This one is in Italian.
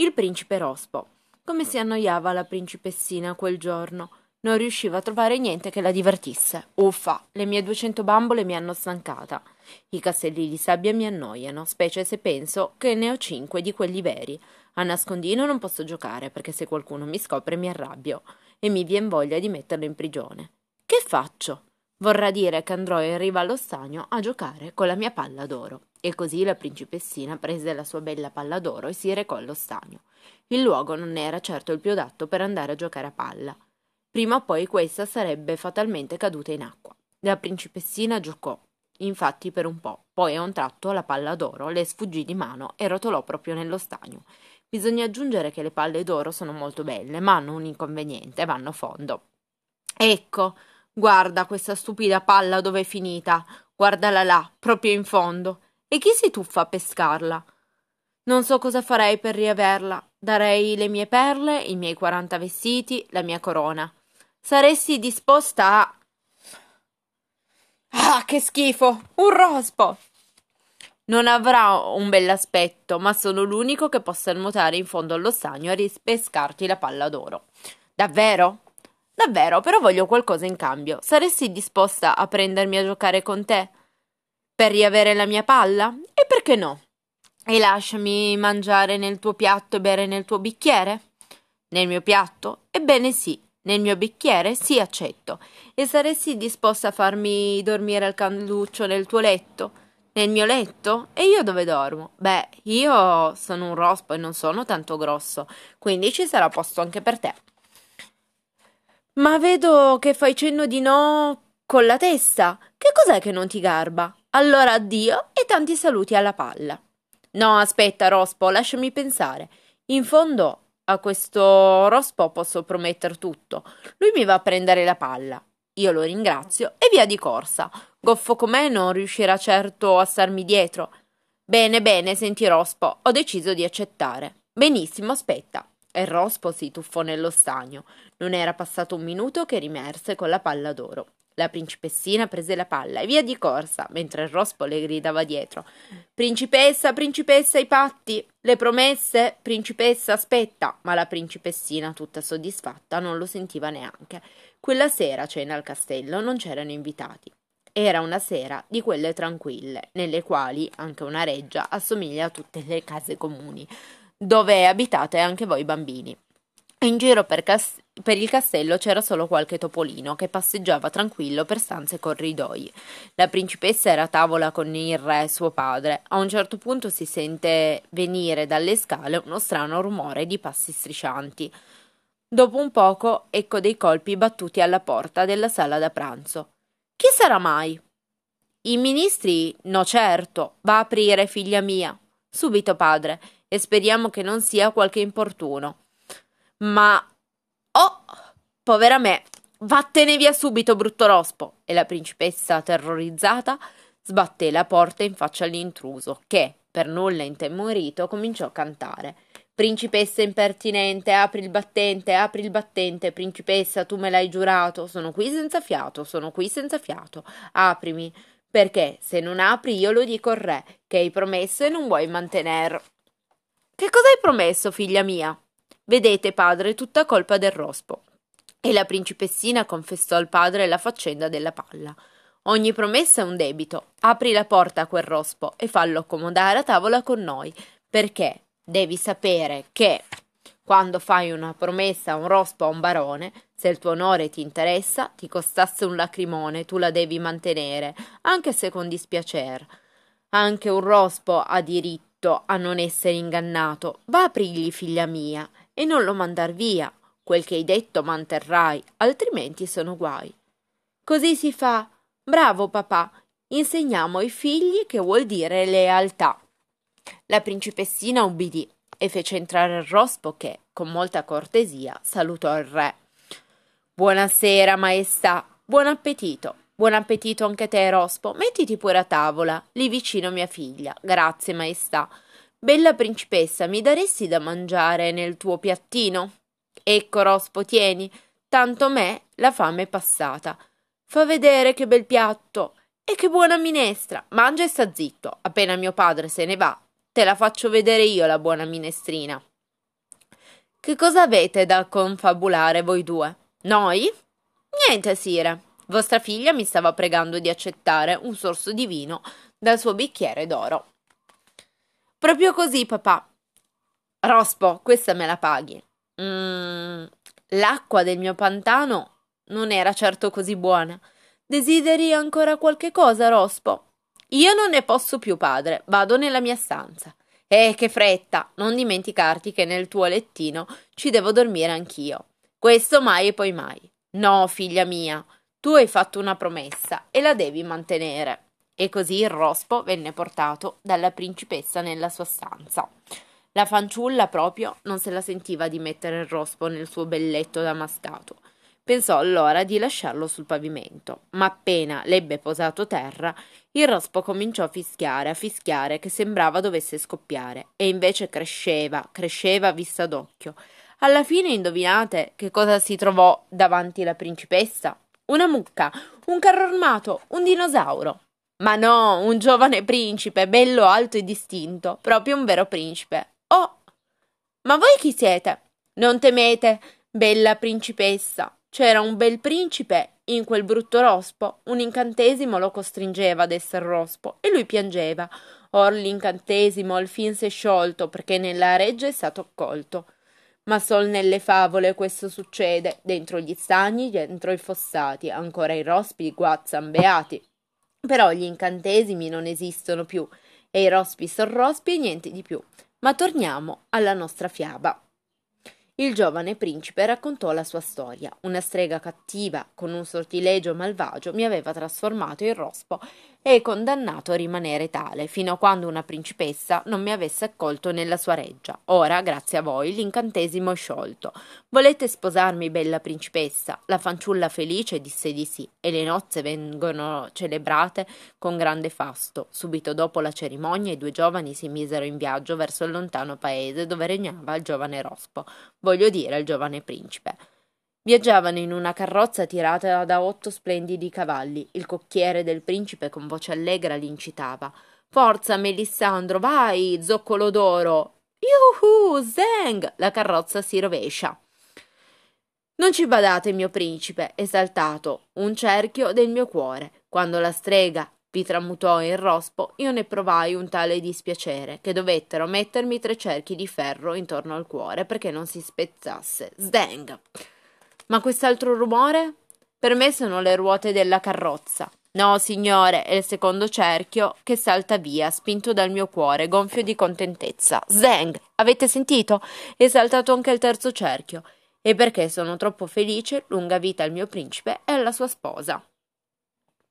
Il principe Rospo. Come si annoiava la principessina quel giorno. Non riusciva a trovare niente che la divertisse. Uffa, le mie duecento bambole mi hanno stancata. I castelli di sabbia mi annoiano, specie se penso che ne ho cinque di quelli veri. A nascondino non posso giocare, perché se qualcuno mi scopre mi arrabbio e mi vien voglia di metterlo in prigione. Che faccio? Vorrà dire che andrò in riva allo stagno a giocare con la mia palla d'oro. E così la principessina prese la sua bella palla d'oro e si recò allo stagno. Il luogo non era certo il più adatto per andare a giocare a palla. Prima o poi questa sarebbe fatalmente caduta in acqua. La principessina giocò, infatti per un po', poi a un tratto la palla d'oro le sfuggì di mano e rotolò proprio nello stagno. Bisogna aggiungere che le palle d'oro sono molto belle, ma hanno un inconveniente, vanno a fondo. Ecco, guarda questa stupida palla dove è finita. Guardala là, proprio in fondo. E chi si tuffa a pescarla? Non so cosa farei per riaverla. Darei le mie perle, i miei quaranta vestiti, la mia corona. Saresti disposta a. Ah, che schifo! Un rospo! Non avrà un bell'aspetto, ma sono l'unico che possa nuotare in fondo allo stagno e rispescarti la palla d'oro. Davvero? Davvero, però voglio qualcosa in cambio. Saresti disposta a prendermi a giocare con te? Per riavere la mia palla? E perché no? E lasciami mangiare nel tuo piatto e bere nel tuo bicchiere? Nel mio piatto? Ebbene sì, nel mio bicchiere sì accetto. E saresti disposta a farmi dormire al canluccio nel tuo letto? Nel mio letto? E io dove dormo? Beh, io sono un rospo e non sono tanto grosso, quindi ci sarà posto anche per te. Ma vedo che fai cenno di no con la testa. Che cos'è che non ti garba? Allora addio e tanti saluti alla palla. No, aspetta, Rospo, lasciami pensare. In fondo a questo Rospo posso promettere tutto. Lui mi va a prendere la palla. Io lo ringrazio e via di corsa. Goffo com'è non riuscirà certo a starmi dietro. Bene, bene, senti Rospo, ho deciso di accettare. Benissimo, aspetta. E Rospo si tuffò nello stagno. Non era passato un minuto che rimerse con la palla d'oro. La principessina prese la palla e via di corsa, mentre il rospo le gridava dietro. Principessa, principessa, i patti, le promesse, principessa, aspetta. Ma la principessina, tutta soddisfatta, non lo sentiva neanche. Quella sera a cena al castello non c'erano invitati. Era una sera di quelle tranquille, nelle quali anche una reggia assomiglia a tutte le case comuni, dove abitate anche voi bambini. In giro per, cas- per, il castello c'era solo qualche topolino che passeggiava tranquillo per stanze e corridoi. La principessa era a tavola con il re, suo padre. A un certo punto si sente venire dalle scale uno strano rumore di passi striscianti. Dopo un poco ecco dei colpi battuti alla porta della sala da pranzo. Chi sarà mai? I ministri? No, certo. Va a aprire, figlia mia. Subito, padre, e speriamo che non sia qualche importuno. Ma. Povera me! Vattene via subito, brutto rospo! E la principessa, terrorizzata, sbatté la porta in faccia all'intruso, che, per nulla intemorito, cominciò a cantare. Principessa impertinente, apri il battente, apri il battente, principessa, tu me l'hai giurato, sono qui senza fiato, sono qui senza fiato, aprimi, perché se non apri io lo dico al re, che hai promesso e non vuoi mantenere. Che cosa hai promesso, figlia mia? Vedete, padre, tutta colpa del rospo. E la principessina confessò al padre la faccenda della palla. Ogni promessa è un debito. Apri la porta a quel rospo e fallo accomodare a tavola con noi, perché devi sapere che quando fai una promessa a un rospo a un barone, se il tuo onore ti interessa, ti costasse un lacrimone, tu la devi mantenere, anche se con dispiacer. Anche un rospo ha diritto a non essere ingannato. Va aprigli, figlia mia, e non lo mandar via. Quel che hai detto manterrai, altrimenti sono guai. Così si fa. Bravo papà, insegniamo ai figli che vuol dire lealtà. La principessina ubbidì e fece entrare il rospo che, con molta cortesia, salutò il re. Buonasera, maestà. Buon appetito. Buon appetito anche te, rospo. Mettiti pure a tavola, lì vicino mia figlia. Grazie, maestà. Bella principessa, mi daresti da mangiare nel tuo piattino? Ecco, rospo, tieni. Tanto me la fame è passata. Fa vedere che bel piatto. E che buona minestra. Mangia e sta zitto. Appena mio padre se ne va, Te la faccio vedere io la buona minestrina. Che cosa avete da confabulare voi due? Noi? Niente, sire. Vostra figlia mi stava pregando di accettare un sorso di vino dal suo bicchiere d'oro. Proprio così, papà. Rospo, questa me la paghi. Mm, l'acqua del mio pantano non era certo così buona. Desideri ancora qualche cosa, Rospo? Io non ne posso più, padre. Vado nella mia stanza. Eh, che fretta! Non dimenticarti che nel tuo lettino ci devo dormire anch'io. Questo mai e poi mai. No, figlia mia, tu hai fatto una promessa e la devi mantenere. E così il rospo venne portato dalla principessa nella sua stanza. La fanciulla proprio non se la sentiva di mettere il rospo nel suo bel letto damascato. Pensò allora di lasciarlo sul pavimento, ma appena l'ebbe posato terra, il rospo cominciò a fischiare, a fischiare, che sembrava dovesse scoppiare, e invece cresceva, cresceva a vista d'occhio. Alla fine indovinate che cosa si trovò davanti la principessa? una mucca, un carro armato, un dinosauro. Ma no, un giovane principe, bello alto e distinto, proprio un vero principe. Oh, ma voi chi siete? Non temete, bella principessa. C'era un bel principe in quel brutto rospo. Un incantesimo lo costringeva ad essere rospo e lui piangeva. Or l'incantesimo al fin s'è sciolto perché nella reggia è stato accolto. Ma sol nelle favole questo succede, dentro gli stagni, dentro i fossati, ancora i rospi guazzan beati. Però gli incantesimi non esistono più, e i rospi son rospi e niente di più. Ma torniamo alla nostra fiaba. Il giovane principe raccontò la sua storia. Una strega cattiva, con un sortilegio malvagio, mi aveva trasformato in rospo e condannato a rimanere tale, fino a quando una principessa non mi avesse accolto nella sua reggia. Ora, grazie a voi, l'incantesimo è sciolto. Volete sposarmi, bella principessa? La fanciulla felice disse di sì, e le nozze vengono celebrate con grande fasto. Subito dopo la cerimonia i due giovani si misero in viaggio verso il lontano paese dove regnava il giovane rospo voglio dire il giovane principe. Viaggiavano in una carrozza tirata da otto splendidi cavalli. Il cocchiere del principe con voce allegra li incitava. Forza, Melissandro, vai, zoccolo d'oro! Yuhu, zeng! La carrozza si rovescia. Non ci badate, mio principe, esaltato, un cerchio del mio cuore. Quando la strega vi tramutò in rospo, io ne provai un tale dispiacere che dovettero mettermi tre cerchi di ferro intorno al cuore perché non si spezzasse. Sdeng! Ma quest'altro rumore? Per me sono le ruote della carrozza. No, signore, è il secondo cerchio che salta via, spinto dal mio cuore, gonfio di contentezza. Zeng! Avete sentito? È saltato anche il terzo cerchio. E perché sono troppo felice, lunga vita al mio principe e alla sua sposa.